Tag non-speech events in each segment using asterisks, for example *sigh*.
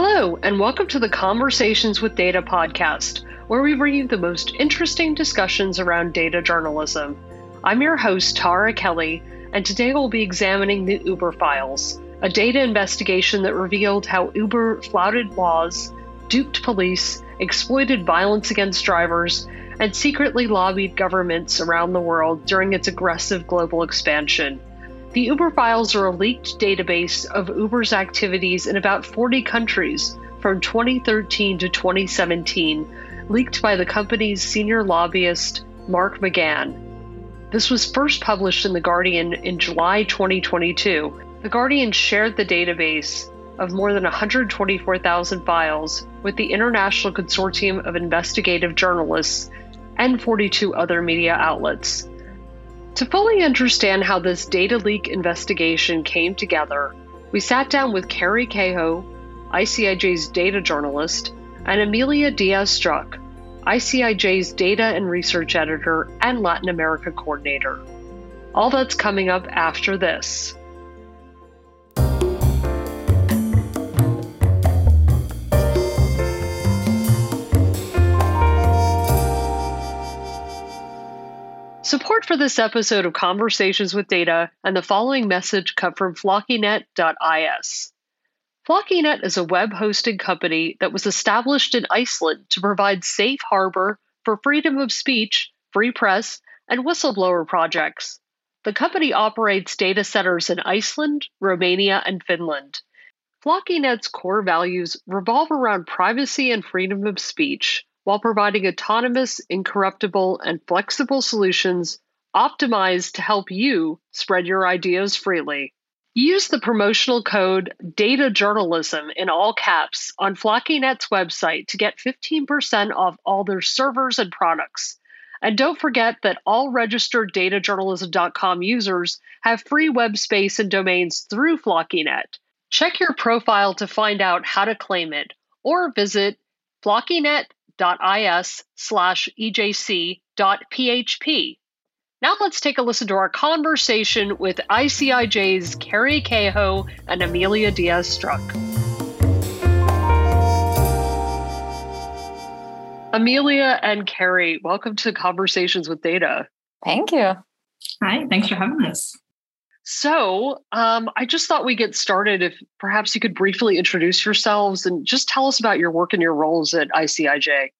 Hello, and welcome to the Conversations with Data podcast, where we bring you the most interesting discussions around data journalism. I'm your host, Tara Kelly, and today we'll be examining the Uber files, a data investigation that revealed how Uber flouted laws, duped police, exploited violence against drivers, and secretly lobbied governments around the world during its aggressive global expansion. The Uber files are a leaked database of Uber's activities in about 40 countries from 2013 to 2017, leaked by the company's senior lobbyist, Mark McGann. This was first published in The Guardian in July 2022. The Guardian shared the database of more than 124,000 files with the International Consortium of Investigative Journalists and 42 other media outlets. To fully understand how this data leak investigation came together, we sat down with Karrie Kehoe, ICIJ's data journalist, and Emilia Díaz-Struck, ICIJ's data and research editor and Latin America coordinator. All that's coming up after this. Support for this episode of Conversations with Data and the following message come from flokinet.is. FlokiNET is a web hosting company that was established in Iceland to provide safe harbor for freedom of speech, free press, and whistleblower projects. The company operates data centers in Iceland, Romania, and Finland. FlokiNET's core values revolve around privacy and freedom of speech, while providing autonomous, incorruptible, and flexible solutions optimized to help you spread your ideas freely. Use the promotional code Data Journalism in all caps on FlokiNET's website to get 15% off all their servers and products. And don't forget that all registered datajournalism.com users have free web space and domains through FlokiNET. Check your profile to find out how to claim it or visit flokinet is slash ejc.php. Now let's take a listen to our conversation with ICIJ's Karrie Kehoe and Amelia Diaz Struck. Emilia and Karrie, welcome to Conversations with Data. Thank you. Hi, thanks for having us. So, um, I just thought we'd get started. If perhaps you could briefly introduce yourselves and just tell us about your work and your roles at ICIJ.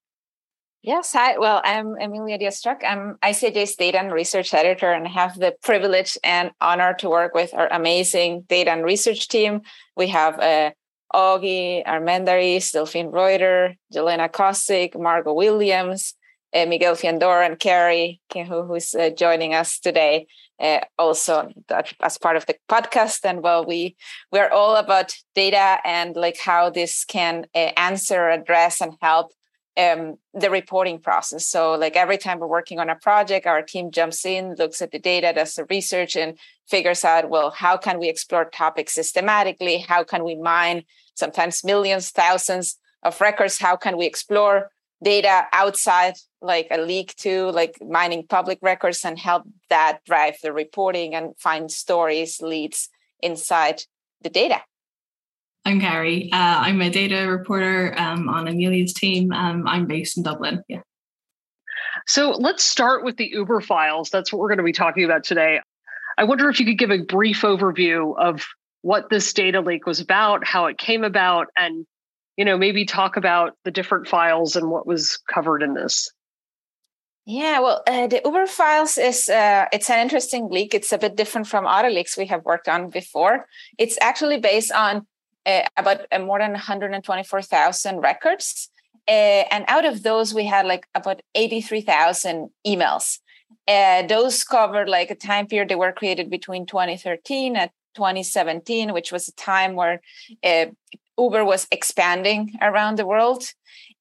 Yes, hi. Well, I'm Emilia Díaz-Struck. I'm ICIJ's data and research editor and I have the privilege and honor to work with our amazing data and research team. We have uh, Augie Armendariz, Delphine Reuter, Jelena Cosic, Margot Williams, uh, Miguel Fiandor, and Karrie, who's uh, joining us today uh, also as part of the podcast. And well we we're all about data and like how this can uh, answer address and help um, the reporting process. So like every time we're working on a project our team jumps in looks at the data does the research and figures out well how can we explore topics systematically? How can we mine sometimes millions thousands of records? How can we explore data outside like a leak to like mining public records and help that drive the reporting and find stories leads inside the data. I'm karrie. Uh, i'm a data reporter um, on emilia's team. Um, i'm based in dublin. Yeah. So let's start with the uber files. That's what we're going to be talking about today. I wonder if you could give a brief overview of what this data leak was about how it came about and you know, maybe talk about the different files and what was covered in this. Yeah, well, uh, the Uber files is uh, it's an interesting leak. It's a bit different from other leaks we have worked on before. It's actually based on uh, about uh, more than 124,000 records, uh, and out of those, we had like about 83,000 emails. Uh, those covered like a time period they were created between 2013 and 2017, which was a time where Uber was expanding around the world.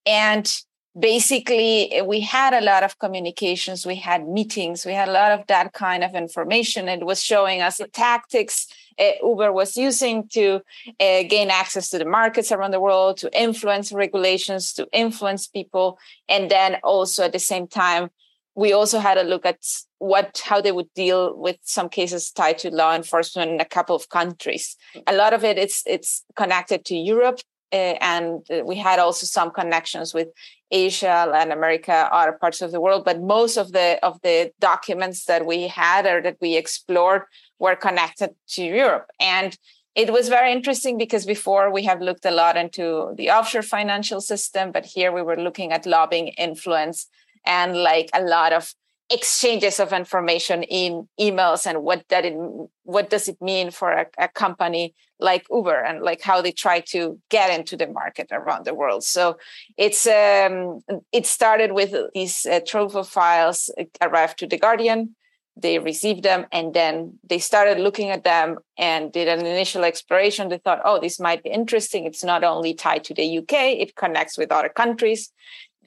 And basically, we had a lot of communications, we had meetings, we had a lot of that kind of information. It was showing us the tactics uh, Uber was using to uh, gain access to the markets around the world, to influence regulations, to influence people. And then also at the same time, we also had a look at what how they would deal with some cases tied to law enforcement in a couple of countries a lot of it it's it's connected to europe uh, and we had also some connections with Asia, Latin America, other parts of the world. But most of the of the documents that we had or that we explored were connected to Europe. And it was very interesting because before we have looked a lot into the offshore financial system, but here we were looking at lobbying influence and like a lot of exchanges of information in emails and what that it, what does it mean for a, a, company like uber and like how they try to get into the market around the world. So it's um it started with these uh, trove of files arrived to the guardian they received them and then they started looking at them and did an initial exploration. They thought oh this might be interesting. It's not only tied to the uk it connects with other countries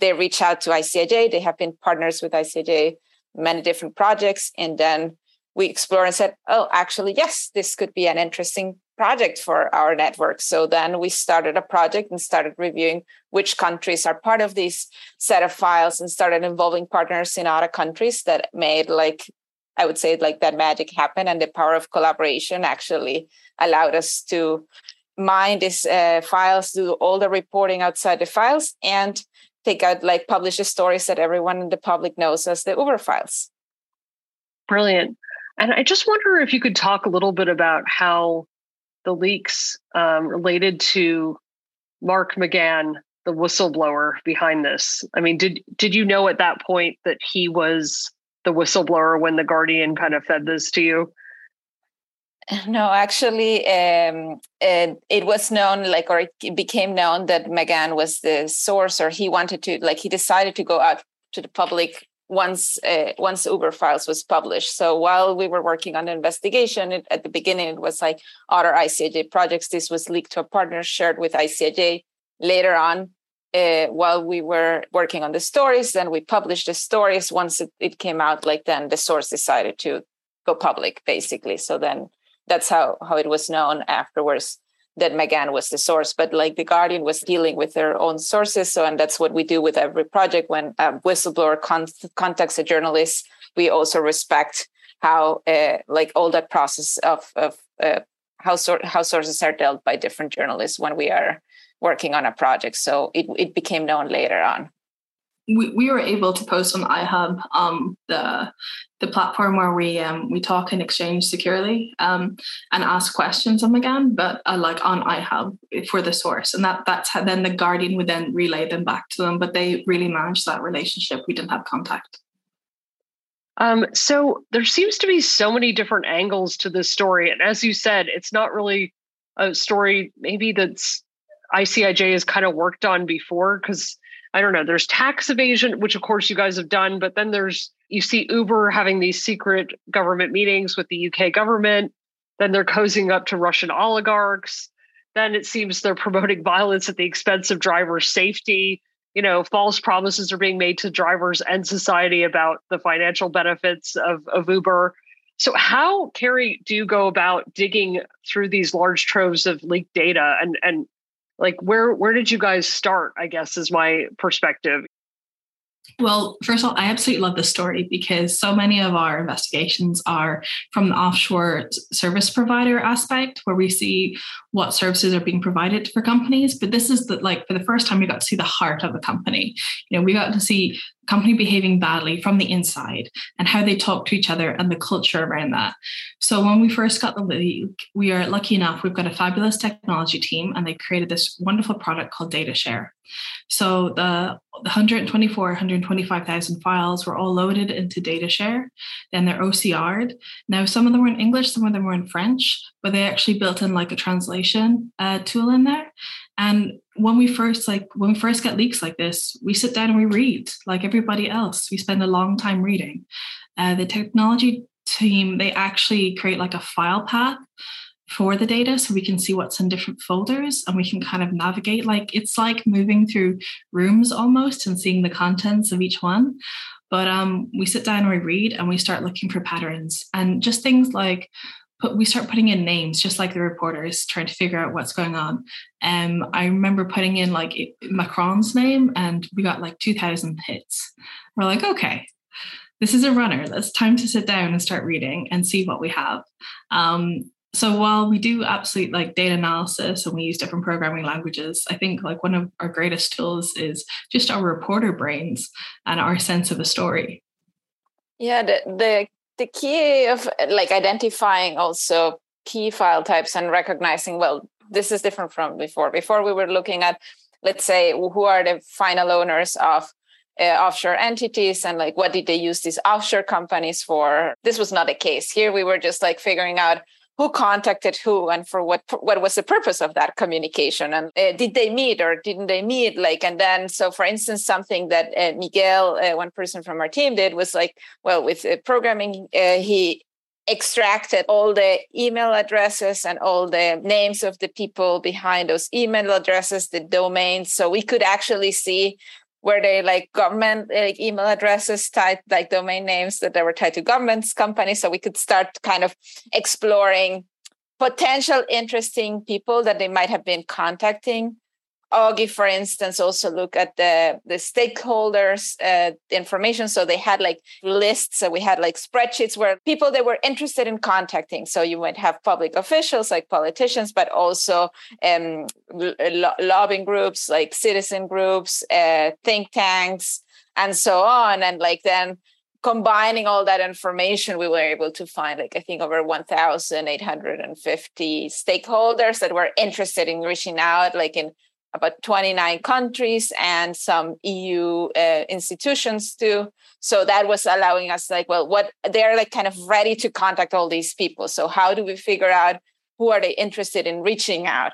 they reach out to icij they have been partners with icij many different projects. And then we explore and said oh actually yes this could be an interesting project for our network. So then we started a project and started reviewing which countries are part of this set of files and started involving partners in other countries that made like i would say like that magic happen. And the power of collaboration actually allowed us to mine these uh, files do all the reporting outside the files and take out like publish the stories that everyone in the public knows as the Uber files. Brilliant. And I just wonder if you could talk a little bit about how the leaks um, related to Mark McGann, the whistleblower behind this. I mean, did did you know at that point that he was the whistleblower when the Guardian kind of fed this to you? *laughs* No, actually, um, it, it, was known, like, or it became known that McGann was the source, or he wanted to, like, he decided to go out to the public once uh, once Uber Files was published. So while we were working on the investigation, it, at the beginning it was like other ICIJ projects. This was leaked to a partner shared with ICIJ. Later on, uh, while we were working on the stories, then we published the stories. Once it, it came out, like then the source decided to go public, basically. So then that's how how it was known afterwards that McGann was the source. But like the Guardian was dealing with their own sources, so and that's what we do with every project. When a whistleblower con- contacts a journalist, we also respect how uh, like all that process of of uh, how sor- how sources are dealt by different journalists when we are working on a project. So it it became known later on we, we were able to post on iHub um, the the platform where we um, we talk and exchange securely um, and ask questions on McGann, but uh, like on iHub for the source, and that that's how then the Guardian would then relay them back to them. But they really managed that relationship. We didn't have contact. Um, so there seems to be so many different angles to this story, and as you said, it's not really a story maybe that's ICIJ has kind of worked on before because I don't know, there's tax evasion, which of course you guys have done, but then there's, you see Uber having these secret government meetings with the UK government. Then they're cozying up to Russian oligarchs. Then it seems they're promoting *laughs* violence at the expense of driver safety. You know, false promises are being made to drivers and society about the financial benefits of, of Uber. So, how, Karrie, do you go about digging through these large troves of leaked data and, and like where where did you guys start i guess is my perspective well, first of all, I absolutely love this story because so many of our investigations are from the offshore service provider aspect, where we see what services are being provided for companies. But this is the, like for the first time we got to see the heart of a company. You know, we got to see company behaving badly from the inside and how they talk to each other and the culture around that. So when we first got the we are lucky enough, we've got a fabulous technology team and they created this wonderful product called DataShare. So the 124, 125,000 files were all loaded into DataShare. Then they're OCR'd. Now, some of them were in English, some of them were in French, but they actually built in like a translation uh, tool in there. And when we first like when we first get leaks like this, we sit down and we read like everybody else. We spend a long time reading. Uh, the technology team they actually create like a file path for the data so we can see what's in different folders and we can kind of navigate like it's like moving through rooms almost and seeing the contents of each one but um, we sit down and we read and we start looking for patterns and just things like put we start putting in names just like the reporters trying to figure out what's going on. Um i remember putting in like macron's name and we got like 2000 hits. We're like okay this is a runner. It's time to sit down and start reading and see what we have. Um so while we do absolute like data analysis and we use different programming languages i think like one of our greatest tools is just our reporter brains and our sense of a story. Yeah the the, the key of like identifying also key file types and recognizing well this is different from before. Before we were looking at let's say who are the final owners of uh, offshore entities and like what did they use these offshore companies for? This was not the case. Here we were just like figuring out who contacted who and for what what was the purpose of that communication? And uh, did they meet or didn't they meet? Like and then so for instance something that uh, miguel uh, one person from our team did was like well with programming he extracted all the email addresses and all the names of the people behind those email addresses the domains so we could actually see were they like government like email addresses tied like domain names that they were tied to governments companies so we could start kind of exploring potential interesting people that they might have been contacting Augie, for instance, also look at the the stakeholders uh, information. So they had like lists. So we had like spreadsheets where people they were interested in contacting. So you might have public officials like politicians, but also um, lo- lobbying groups like citizen groups, uh, think tanks, and so on. And like then combining all that information, we were able to find like I think over 1,850 stakeholders that were interested in reaching out, like in about 29 countries and some EU uh, institutions too. So that was allowing us like, well, what they're like kind of ready to contact all these people. So how do we figure out who are they interested in reaching out?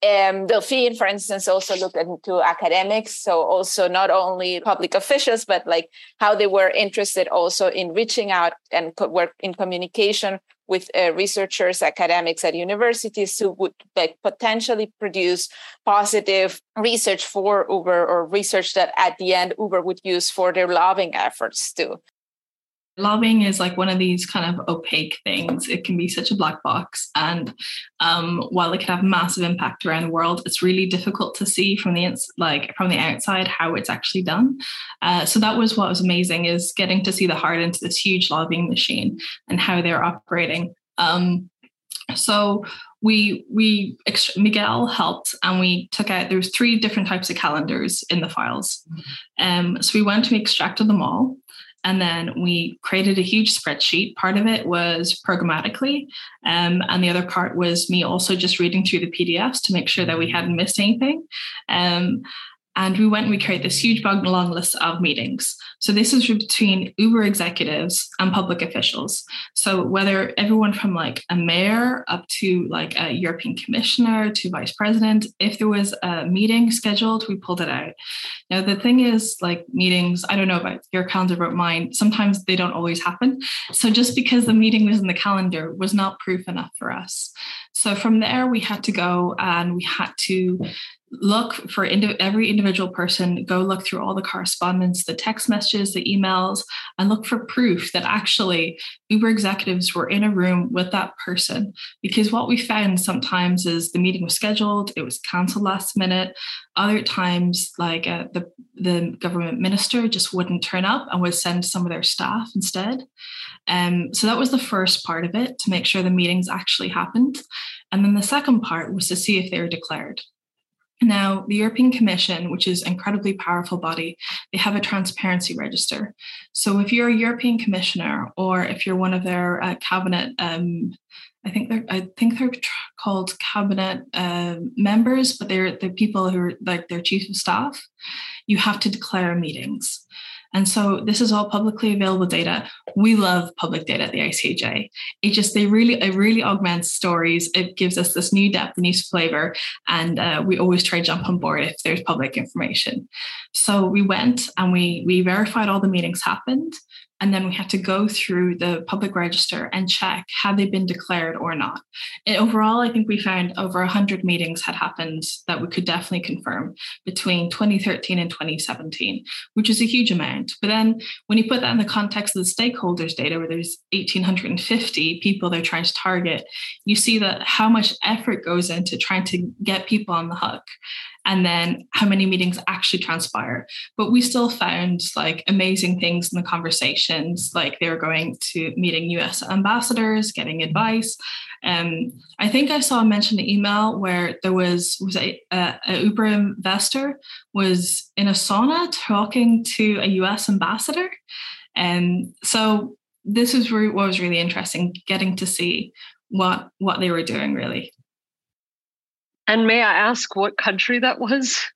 Um, Delphine, for instance, also looked into academics. So also not only public officials, but like how they were interested also in reaching out and work in communication with uh, researchers, academics at universities who would like, potentially produce positive research for Uber or research that at the end Uber would use for their lobbying efforts too. Lobbying is like one of these kind of opaque things. It can be such a black box. And um, while it can have massive impact around the world, it's really difficult to see from the ins- like from the outside how it's actually done. Uh, so that was what was amazing is getting to see the heart into this huge lobbying machine and how they're operating. Um, so we we Miguel helped and we took out there was three different types of calendars in the files. Um, so we went and we extracted them all and then we created a huge spreadsheet. Part of it was programmatically, um, and the other part was me also just reading through the PDFs to make sure that we hadn't missed anything. Um, and we went and we created this huge long list of meetings. So this is between Uber executives and public officials. So whether everyone from like a mayor up to like a European commissioner to vice president, if there was a meeting scheduled, we pulled it out. Now the thing is, like meetings, I don't know about your calendar, but mine, sometimes they don't always happen. So just because the meeting was in the calendar was not proof enough for us. So from there, we had to go and we had to look for indi- every individual person, go look through all the correspondence, the text messages, the emails, and look for proof that actually Uber executives were in a room with that person. Because what we found sometimes is the meeting was scheduled, it was canceled last minute. Other times, like uh, the, the government minister just wouldn't turn up and would send some of their staff instead. Um, so that was the first part of it to make sure the meetings actually happened. And then the second part was to see if they were declared. Now, the European Commission, which is an incredibly powerful body, they have a transparency register. So if you're a European commissioner or if you're one of their uh, cabinet, um, I think they're I think they're called cabinet uh, members, but they're the people who are like their chief of staff. You have to declare meetings. And so this is all publicly available data. We love public data at the ICIJ. It just they really it really augments stories. It gives us this new depth, new flavor, and uh, we always try to jump on board if there's public information. So we went and we we verified all the meetings happened. And then we had to go through the public register and check had they been declared or not. And overall, I think we found over 100 meetings had happened that we could definitely confirm between 2013 and 2017, which is a huge amount. But then when you put that in the context of the stakeholders data, where there's 1,850 people they're trying to target, you see that how much effort goes into trying to get people on the hook. And then how many meetings actually transpire. But we still found like amazing things in the conversations, like they were going to meeting US ambassadors, getting advice. Um, I think I saw a mention an email where there was was a, a, a Uber investor was in a sauna talking to a US ambassador. And so this is what was really interesting, getting to see what what they were doing really. And may I ask what country that was? *laughs*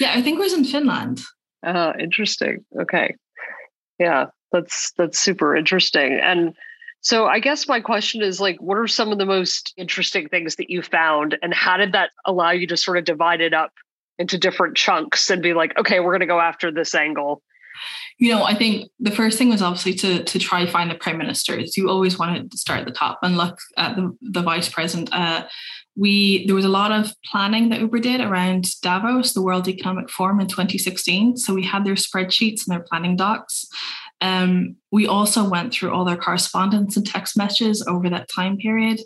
Yeah, I think it was in Finland. Oh, interesting. Okay. Yeah, that's that's super interesting. And so I guess my question is like what are some of the most interesting things that you found and how did that allow you to sort of divide it up into different chunks and be like, okay, we're going to go after this angle you know, I think the first thing was obviously to to try find the prime ministers. You always want to start at the top and look at the, the vice president. Uh, we there was a lot of planning that Uber did around Davos, the World Economic Forum in 2016. So we had their spreadsheets and their planning docs. Um, we also went through all their correspondence and text messages over that time period.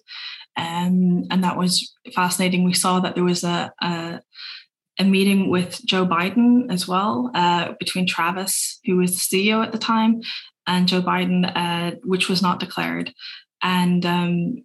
Um, and that was fascinating. We saw that there was a, a a meeting with Joe Biden as well, uh, between Travis, who was the CEO at the time, and Joe Biden, uh, which was not declared. And um,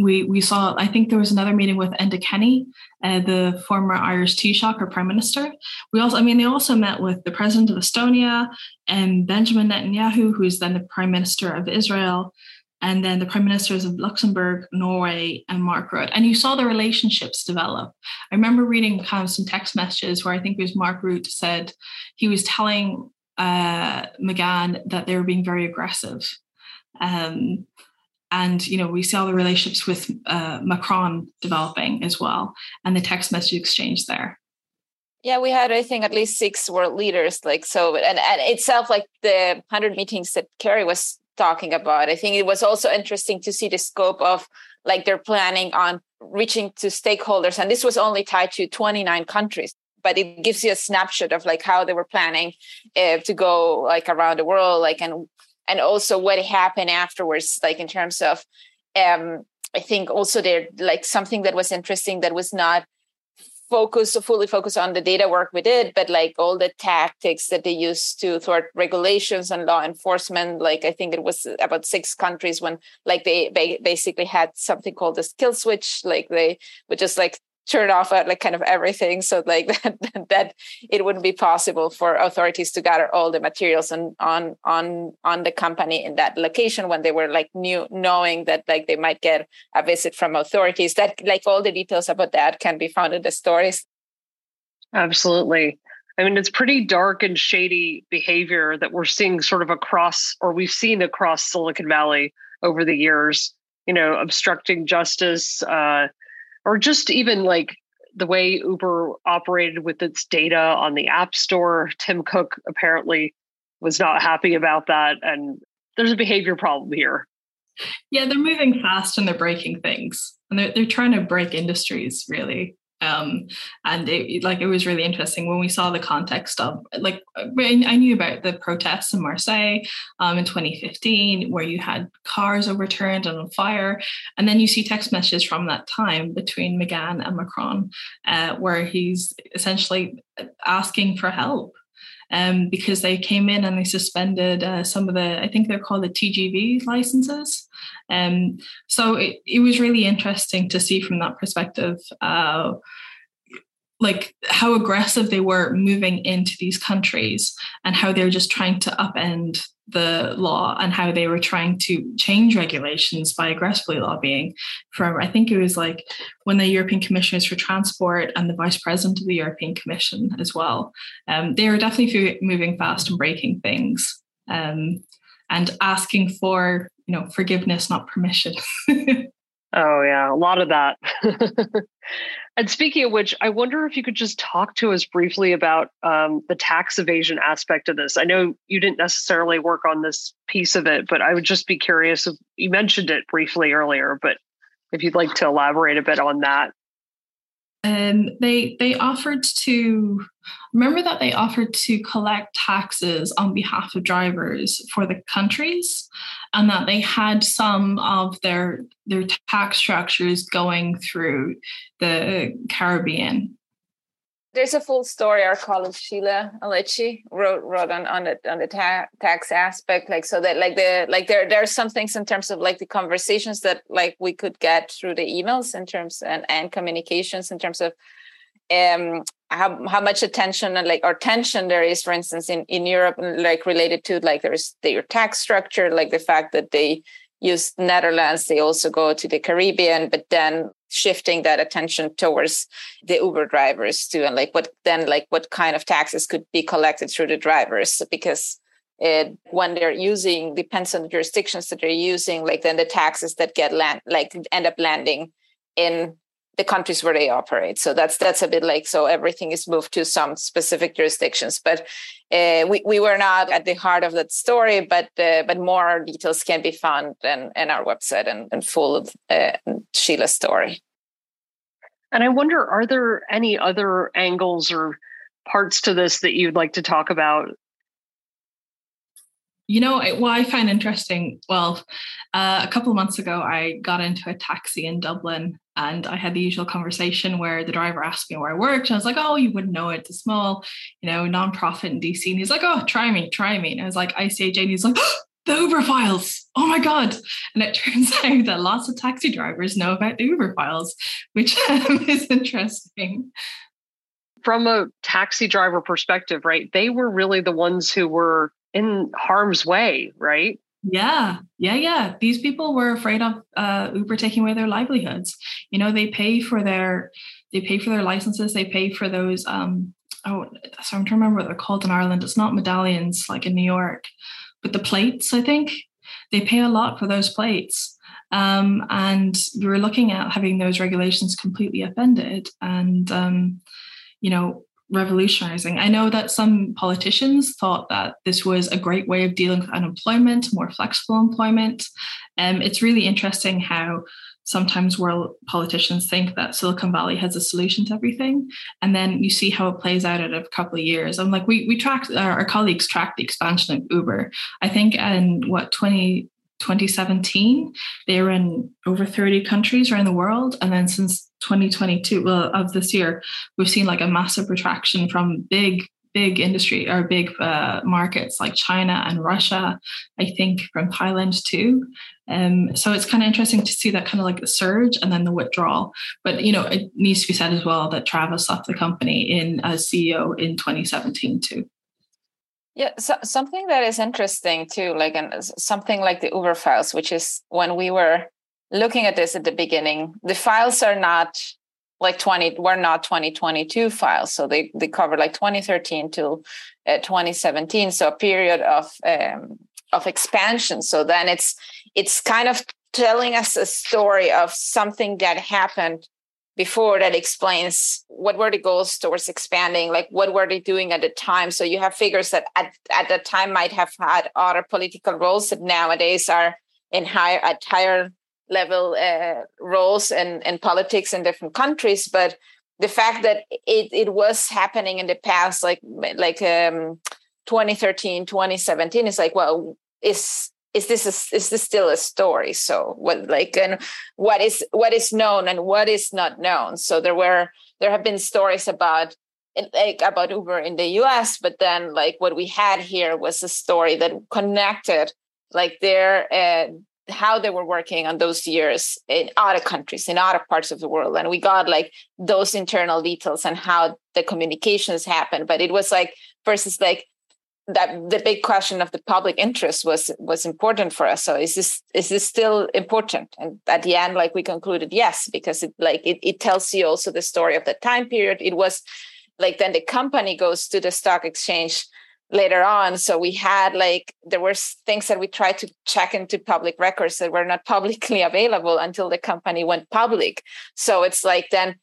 we we saw, I think there was another meeting with Enda Kenny, uh, the former Irish Taoiseach or Prime Minister. We also, I mean, they also met with the President of Estonia and Benjamin Netanyahu, who is then the Prime Minister of Israel and then the prime ministers of Luxembourg, Norway, and Mark Rutte. And you saw the relationships develop. I remember reading kind of some text messages where I think it was Mark Rutte said he was telling uh, McGann that they were being very aggressive. Um, and you know we see all the relationships with uh, Macron developing as well, and the text message exchange there. Yeah, we had I think at least six world leaders like so, and, and itself like the hundred meetings that Karrie was talking about. I think it was also interesting to see the scope of like they're planning on reaching to stakeholders. And this was only tied to 29 countries, but it gives you a snapshot of like how they were planning uh, to go like around the world, like and and also what happened afterwards, like in terms of um I think also there like something that was interesting that was not focus fully focus on the data work we did but like all the tactics that they used to thwart regulations and law enforcement like i think it was about six countries when like they basically had something called the kill switch like they would just like turn off at like kind of everything so like *laughs* that that it wouldn't be possible for authorities to gather all the materials and on on on the company in that location when they were like new knowing that like they might get a visit from authorities. That like all the details about that can be found in the stories. Absolutely. I mean it's pretty dark and shady behavior that we're seeing sort of across or we've seen across silicon valley over the years you know obstructing justice uh or just even like the way Uber operated with its data on the App Store. Tim Cook apparently was not happy about that. And there's a behavior problem here. Yeah, they're moving fast and they're breaking things. And they're, they're trying to break industries, really. Um, and it, like it was really interesting when we saw the context of like I knew about the protests in Marseille um, in 2015 where you had cars overturned and on fire, and then you see text messages from that time between McGann and Macron uh, where he's essentially asking for help um, because they came in and they suspended uh, some of the, I think they're called the TGV licenses. Um, so it, it was really interesting to see from that perspective. Uh, like how aggressive they were moving into these countries and how they were just trying to upend the law and how they were trying to change regulations by aggressively lobbying from I think it was like when the European Commissioners for Transport and the Vice President of the European Commission as well. Um, they were definitely moving fast and breaking things um, and asking for you know forgiveness, not permission. *laughs* oh yeah, a lot of that. *laughs* And speaking of which, I wonder if you could just talk to us briefly about um, the tax evasion aspect of this. I know you didn't necessarily work on this piece of it, but I would just be curious if you mentioned it briefly earlier, but if you'd like to elaborate a bit on that. Um, they they offered to remember that they offered to collect taxes on behalf of drivers for the countries and that they had some of their their tax structures going through the Caribbean. There's a full story our colleague sheila alecci wrote wrote on on the on the ta- tax aspect like so that like the like there there are some things in terms of like the conversations that like we could get through the emails in terms and and communications in terms of um how how much attention and like or tension there is for instance in in europe like related to like there's their tax structure like the fact that they use Netherlands. They also go to the Caribbean, but then shifting that attention towards the Uber drivers too, and like what then like what kind of taxes could be collected through the drivers because it, when they're using depends on the jurisdictions that they're using like then the taxes that get land like end up landing in the countries where they operate. So that's that's a bit like so everything is moved to some specific jurisdictions. But uh, we we were not at the heart of that story, but uh, but more details can be found in, in our website and, and full of uh, Sheila's story. And I wonder, are there any other angles or parts to this that you'd like to talk about you know what I find interesting? Well, uh, a couple of months ago, I got into a taxi in Dublin and I had the usual conversation where the driver asked me where I worked. And I was like, oh, you wouldn't know it. It's a small, you know, nonprofit in DC. And he's like, oh, try me, try me. And I was like, ICIJ. And he's like, oh, the Uber files. Oh my God. And it *laughs* turns out that lots of taxi drivers know about the Uber files, which *laughs* um, is interesting. From a taxi driver perspective, right? They were really the ones who were in harm's way, right? Yeah, yeah, yeah. These people were afraid of uh, Uber taking away their livelihoods. You know, they pay for their they pay for their licenses. They pay for those. Um, oh, so I'm trying to remember what they're called in Ireland. It's not medallions like in New York, but the plates. I think they pay a lot for those plates. Um, and we were looking at having those regulations completely upended, and um, you know, revolutionizing. I know that some politicians thought that this was a great way of dealing with unemployment, more flexible employment. Um, it's really interesting how sometimes world politicians think that Silicon Valley has a solution to everything, and then you see how it plays out in a couple of years. I'm like, we we tracked our, our colleagues tracked the expansion of Uber. I think in what 20 2017 they were in over 30 countries around the world. And then since 2022 well of this year we've seen like a massive retraction from big big industry or big uh, markets like china and russia i think from thailand too. Um, so it's kind of interesting to see that kind of like the surge and then the withdrawal. But you know it needs to be said as well that travis left the company in as ceo in 2017 too yeah, so something that is interesting too, like an, something like the Uber files, which is when we were looking at this at the beginning, the files are not like 20 were not 2022 files. So they they cover like 2013 to uh, 2017 so a period of um, of expansion. So then it's it's kind of telling us a story of something that happened before that explains what were the goals towards expanding like what were they doing at the time? So you have figures that at, at the time might have had other political roles that nowadays are in higher at higher level uh, roles in, in politics in different countries. But the fact that it, it was happening in the past like like um, 2013 2017 is like well is is this a, is this still a story? So what like and what is what is known and what is not known? So there were there have been stories about like about uber in the us but then like what we had here was a story that connected like their uh, how they were working on those years in other countries in other parts of the world. And we got like those internal details and how the communications happened. But it was like versus like that the big question of the public interest was was important for us. So is this is this still important? And at the end like we concluded yes because it like it, it tells you also the story of the time period. It was like then the company goes to the stock exchange later on. So we had like there were things that we tried to check into public records that were not *laughs* publicly available until the company went public. So it's like then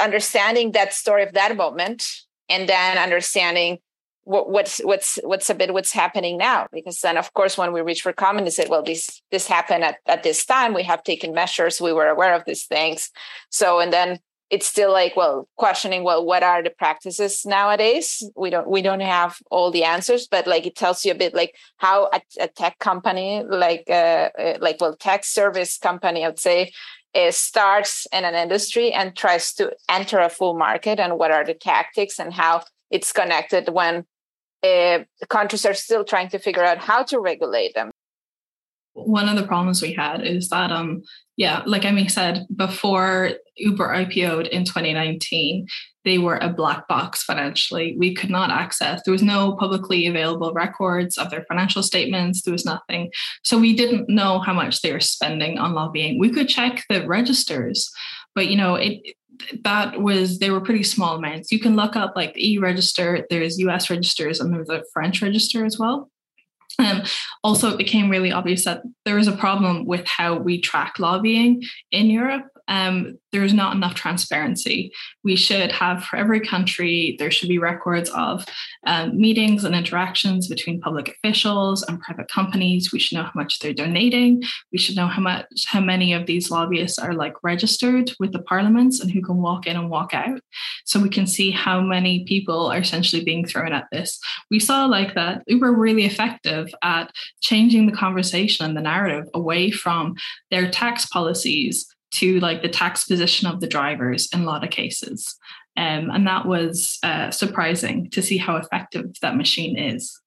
understanding that story of that moment and then understanding what, what's what's what's a bit what's happening now? Because then of course when we reach for common they said well this this happened at, at this time. We have taken measures. We were aware of these things. So and then it's still like well questioning well what are the practices nowadays? We don't we don't have all the answers but like it tells you a bit like how a, a tech company like uh, uh like well tech service company i'd say starts in an industry and tries to enter a full market and what are the tactics and how it's connected when uh, countries are still trying to figure out how to regulate them. One of the problems we had is that um yeah like Emmy said before Uber IPO'd in 2019 they were a black box financially. We could not access there was no publicly available records of their financial statements there was nothing. So we didn't know how much they were spending on lobbying. We could check the registers but you know it that was they were pretty small amounts. You can look up like the e register there's us registers and there's a french register as well. Um, also, it became really obvious that there is a problem with how we track lobbying in Europe um, there's not enough transparency. We should have for every country, there should be records of um, meetings and interactions between public officials and private companies. We should know how much they're donating. We should know how much, how many of these lobbyists are like registered with the parliaments and who can walk in and walk out. So we can see how many people are essentially being thrown at this. We saw like that Uber really effective at changing the conversation and the narrative away from their tax policies to like the tax position of the drivers in a lot of cases. Um, and that was uh, surprising to see how effective that machine is.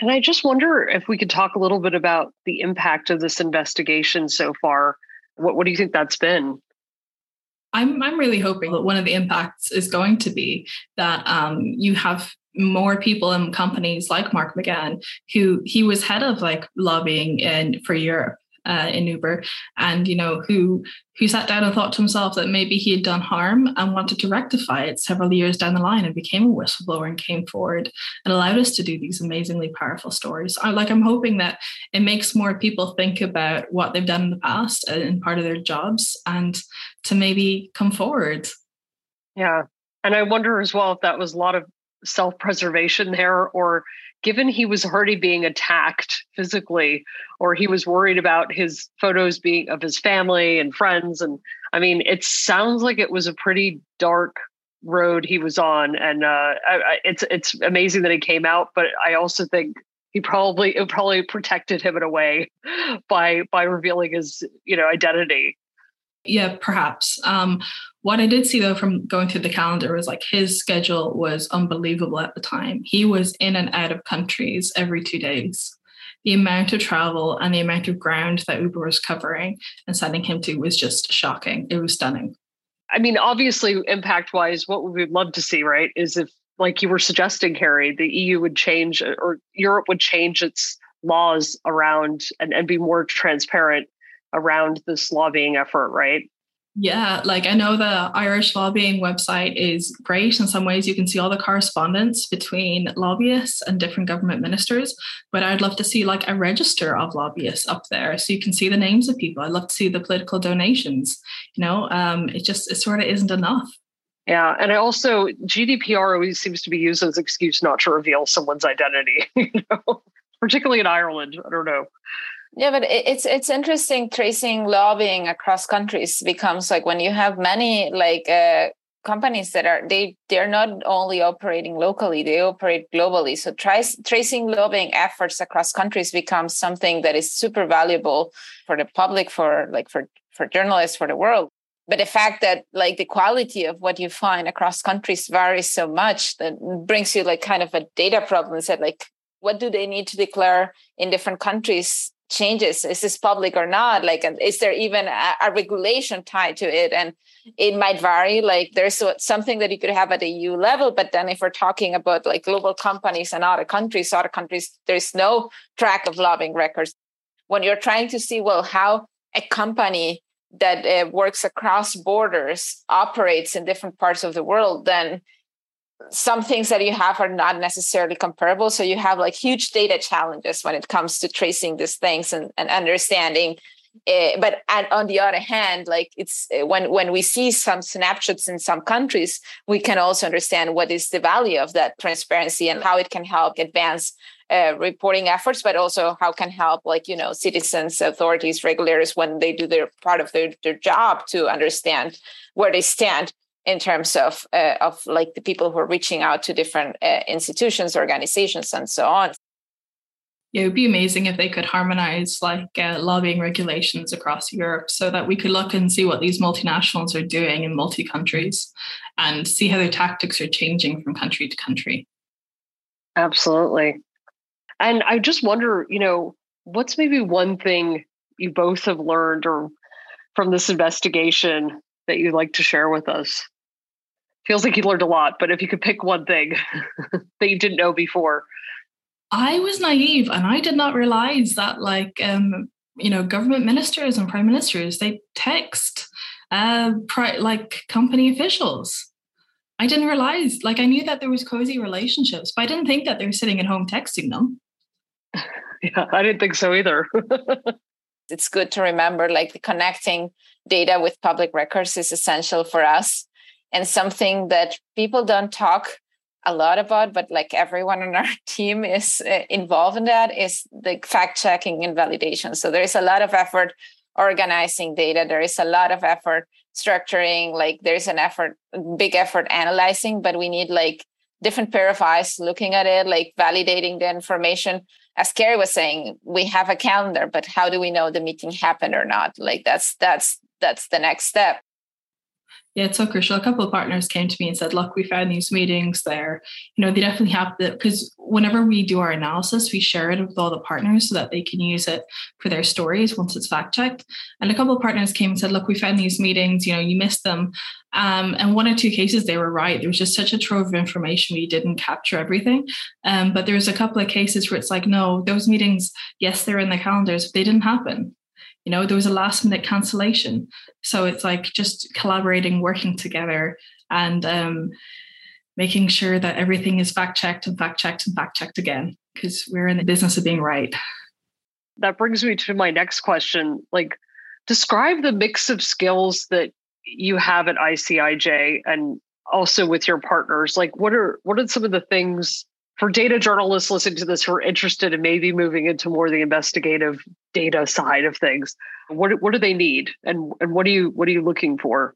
And I just wonder if we could talk a little bit about the impact of this investigation so far. What, what do you think that's been? I'm, I'm really hoping that one of the impacts is going to be that um, you have more people in companies like Mark McGann, who he was head of like lobbying in for Europe uh, in Uber, and you know who who sat down and thought to himself that maybe he had done harm and wanted to rectify it several years down the line, and became a whistleblower and came forward and allowed us to do these amazingly powerful stories. I, like I'm hoping that it makes more people think about what they've done in the past and part of their jobs, and to maybe come forward. Yeah, and I wonder as well if that was a lot of self preservation there or given he was already being attacked physically or he was worried about his photos being of his family and friends and i mean it sounds like it was a pretty dark road he was on and uh, I, it's it's amazing that he came out but i also think he probably it probably protected him in a way by by revealing his you know identity yeah, perhaps. Um, what I did see though from going through the calendar was like his schedule was unbelievable at the time. He was in and out of countries every two days. The amount of travel and the amount of ground that Uber was covering and sending him to was just shocking. It was stunning. I mean, obviously, impact wise, what we would love to see, right, is if, like you were suggesting, Harry, the EU would change or Europe would change its laws around and, and be more transparent around this lobbying effort, right? Yeah, like I know the Irish lobbying website is great. In some ways, you can see all the correspondence between lobbyists and different government ministers. But I'd love to see like a register of lobbyists up there so you can see the names of people. I'd love to see the political donations. You know, um, it just it sort of isn't enough. Yeah, and I also GDPR always seems to be used as excuse not to reveal someone's identity. *laughs* You know, particularly in Ireland. I don't know. Yeah, but it's it's interesting tracing lobbying across countries becomes like when you have many like uh, companies that are they they're not only operating locally they operate globally. So tracing lobbying efforts across countries becomes something that is super valuable for the public for like for for journalists for the world. But the fact that like the quality of what you find across countries varies so much that brings you like kind of a data problem that like what do they need to declare in different countries changes is this public or not? Like is there even a, a, regulation tied to it? And it might vary like there's something that you could have at the eu level but then if we're talking about like global companies and other countries other countries there's no track of lobbying records. When you're trying to see well how a company that uh, works across borders operates in different parts of the world then some things that you have are not necessarily comparable. So you have like huge data challenges when it comes to tracing these things and, and understanding. Uh, but and on the other hand, like it's uh, when when we see some snapshots in some countries, we can also understand what is the value of that transparency and how it can help advance uh, reporting efforts, but also how can help like you know citizens, authorities, regulators when they do their part of their, their job to understand where they stand in terms of uh, of like the people who are reaching out to different uh, institutions organizations and so on yeah, it would be amazing if they could harmonize like uh, lobbying regulations across Europe so that we could look and see what these multinationals are doing in multi countries and see how their tactics are changing from country to country. Absolutely. And I just wonder, you know, what's maybe one thing you both have learned or from this investigation that you'd like to share with us? Feels like you learned a lot, but if you could pick one thing *laughs* that you didn't know before. I was naive and I did not realize that like um, you know government ministers and prime ministers they text uh pri- like company officials. I didn't realize like I knew that there was cozy relationships, but I didn't think that they were sitting at home texting them. *laughs* Yeah, I didn't think so either. *laughs* it's good to remember like the connecting data with public records is essential for us and something that people don't talk a lot about, but like everyone on our *laughs* team is uh, involved in that, is the fact checking and validation. So there is a lot of effort organizing data. There is a lot of effort structuring. Like there's an effort, big effort analyzing, but we need like different pair of eyes looking at it, like validating the information. As Karrie was saying, we have a calendar, but how do we know the meeting happened or not? Like that's that's that's the next step yeah, it's so crucial. A couple of partners came to me and said, look, we found these meetings there. You know, they definitely have the, because whenever we do our analysis, we share it with all the partners so that they can use it for their stories once it's fact checked. And a couple of partners came and said, look, we found these meetings, you know, you missed them. Um, and one or two cases, they were right. There was just such a trove of information. We didn't capture everything. Um, but was a couple of cases where it's like, no, those meetings, yes, they're in the calendars, but they didn't happen you know there was a last minute cancellation. So it's like just collaborating working together and um, making sure that everything is fact checked and fact checked and fact checked again because we're in the business of being right. That brings me to my next question. Like describe the mix of skills that you have at icij and also with your partners. Like what are what are some of the things for data journalists listening to this who are interested in maybe moving into more the investigative data side of things what what do they need? And and what are you what are you looking for?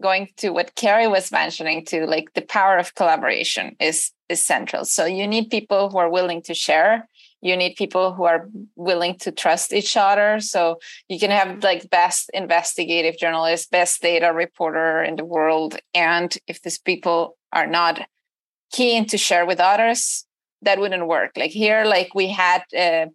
Going to what karrie was mentioning to like the power of collaboration is is central. So you need people who are willing to share. You need people who are willing to trust each other. So you can have like best investigative journalist best data reporter in the world. And if these people are not keen to share with others that wouldn't work. Like here like we had uh,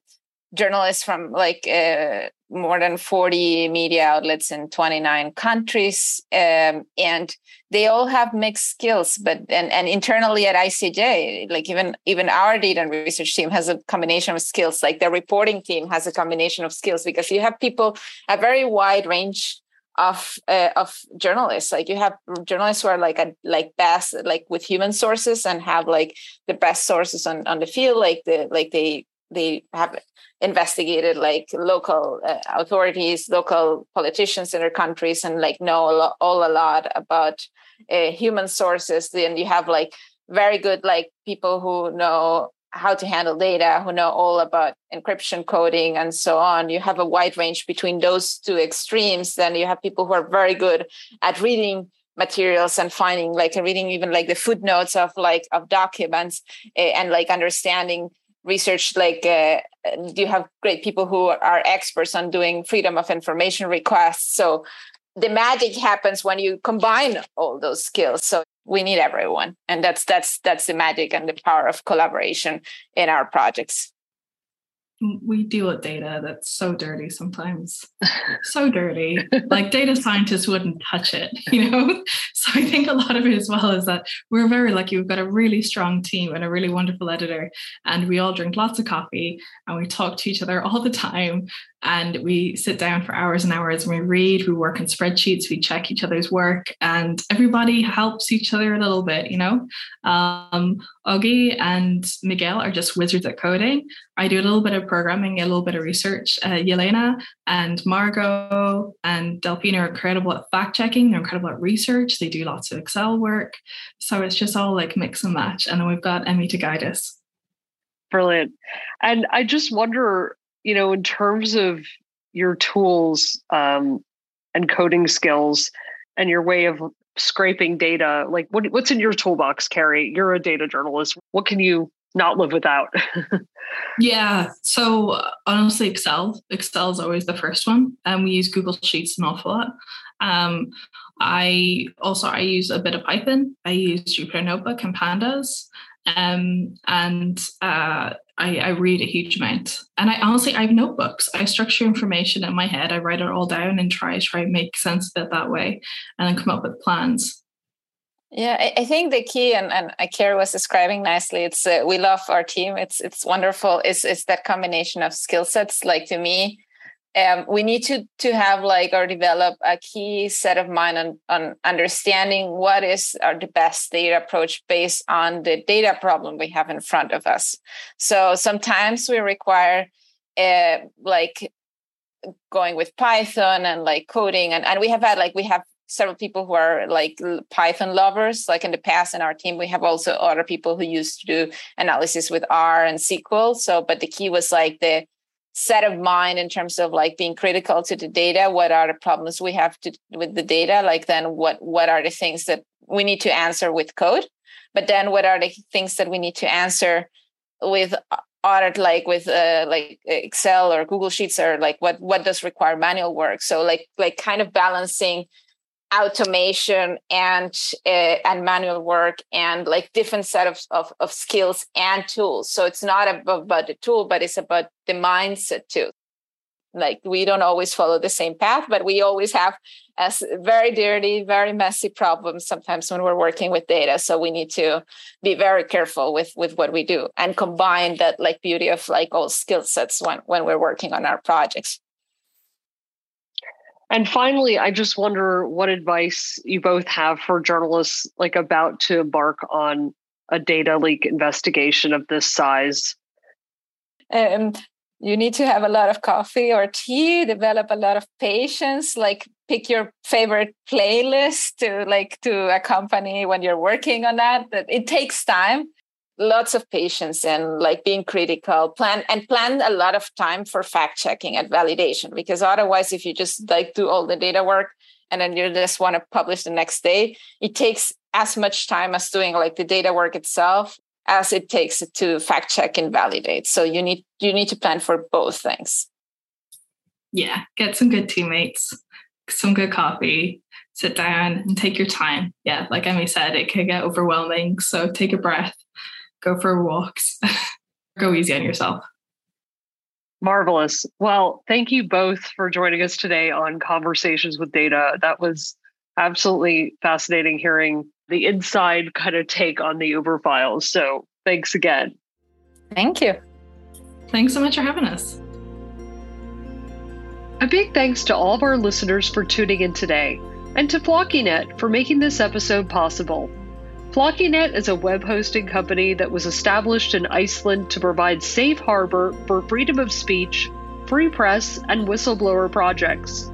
journalists from like uh, more than 40 media outlets in 29 countries um, and they all have mixed skills but and, and internally at icij like even even our data and research team has a combination of skills. Like the reporting team has a combination of skills because you have people a very wide range of uh, of journalists. Like you have journalists who are like a like best like with human sources and have like the best sources on on the field. Like the like they they have investigated like local uh, authorities local politicians in their countries and like know a lot, all a lot about uh, human sources. Then you have like very good like people who know how to handle data, who know all about encryption coding and so on. You have a wide range between those two extremes. Then you have people who are very good at reading materials and finding like reading even like the footnotes of like of documents uh, and like understanding research like uh, you have great people who are experts on doing freedom of information requests so the magic happens when you combine all those skills so we need everyone. And that's that's that's the magic and the power of collaboration in our projects we deal with data that's so dirty sometimes. *laughs* So dirty. Like data scientists wouldn't touch it *laughs* you know? So i think a lot of it as well is that we're very lucky. We've got a really strong team and a really wonderful editor and we all drink lots of coffee and we talk to each other all the time and we sit down for hours and hours and we read we work in spreadsheets we check each other's work and everybody helps each other a little bit you know? Um, Augie and Miguel are just wizards at coding. I do a little bit of programming, a little bit of research. Uh, Jelena and Margot and Delphine are incredible at fact checking. They're incredible at research. They do lots of Excel work. So it's just all like mix and match. And then we've got Emmy to guide us. Brilliant. And I just wonder, you know, in terms of your tools um, and coding skills and your way of scraping data like what, what's in your toolbox karrie you're a data journalist what can you not live without. *laughs* yeah. So honestly, Excel. Excel is always the first one, and we use Google Sheets an awful lot. Um, I also I use a bit of Python. I use Jupyter Notebook and Pandas, um, and uh, I, I, read a huge amount. And I honestly I have notebooks. I structure information in my head. I write it all down and try try make sense of it that way, and then come up with plans. Yeah, I, I think the key, and and Karrie was describing nicely. It's uh, we love our team. It's it's wonderful. Is it's that combination of skill sets. Like to me, um, we need to to have like or develop a key set of mind on on understanding what is our the best data approach based on the data problem we have in front of us. So sometimes we require uh, like going with Python and like coding and, and we have had like we have several people who are like Python lovers. Like in the past in our team, we have also other people who used to do analysis with R and SQL. So, but the key was like the set of mind in terms of like being critical to the data. What are the problems we have to with the data? Like then what what are the things that we need to answer with code? But then what are the things that we need to answer with audit like with uh, like excel or google sheets or like what what does require manual work so like like kind of balancing automation and uh, and manual work and like different set of, of, of skills and tools. So it's not about the tool but it's about the mindset too. Like we don't always follow the same path but we always have as very dirty very messy problems sometimes when we're working with data. So we need to be very careful with with what we do and combine that like beauty of like all skill sets when when we're working on our projects and finally, I just wonder what advice you both have for journalists like about to embark on a data leak investigation of this size. Um, you need to have a lot of coffee or tea, develop a lot of patience, like pick your favorite playlist to like to accompany when you're working on that. That it takes time lots of patience and like being critical plan and plan a lot of time for fact checking and validation because otherwise if you just like do all the data work and then you just want to publish the next day it takes as much time as doing like the data work itself as it takes to fact check and validate. So you need you need to plan for both things. Yeah get some good teammates some good coffee sit down and take your time. Yeah like emmy said it can get overwhelming so take a breath go for walks, *laughs* go easy on yourself. Marvelous. Well, thank you both for joining us today on Conversations with Data. That was absolutely fascinating hearing the inside kind of take on the Uber files. So thanks again. Thank you. Thanks so much for having us. A big thanks to all of our listeners for tuning in today and to FlokiNET for making this episode possible. FlokiNET is a web hosting company that was established in Iceland to provide safe harbor for freedom of speech, free press, and whistleblower projects.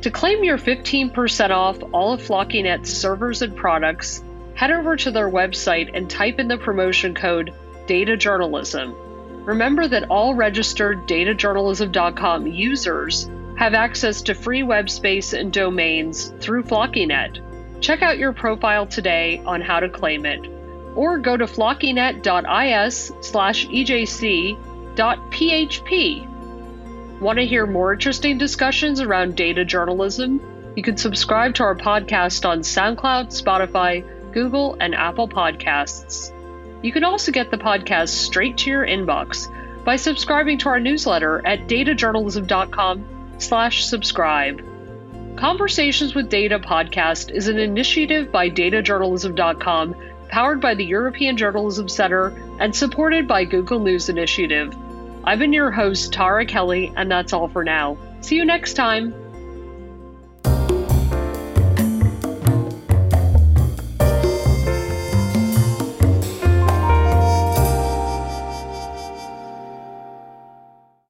To claim your 15% off all of FlokiNET's servers and products, head over to their website and type in the promotion code Data Journalism. Remember that all registered datajournalism.com users have access to free web space and domains through FlokiNET. Check out your profile today on how to claim it, or go to flokinet.is slash ejc.php. Want to hear more interesting discussions around data journalism? You can subscribe to our podcast on SoundCloud, Spotify, Google, and Apple Podcasts. You can also get the podcast straight to your inbox by subscribing to our newsletter at datajournalism.com slash subscribe. Conversations with Data podcast is an initiative by datajournalism.com, powered by the European Journalism Center and supported by Google News Initiative. I've been your host, Tara Kelly, and that's all for now. See you next time.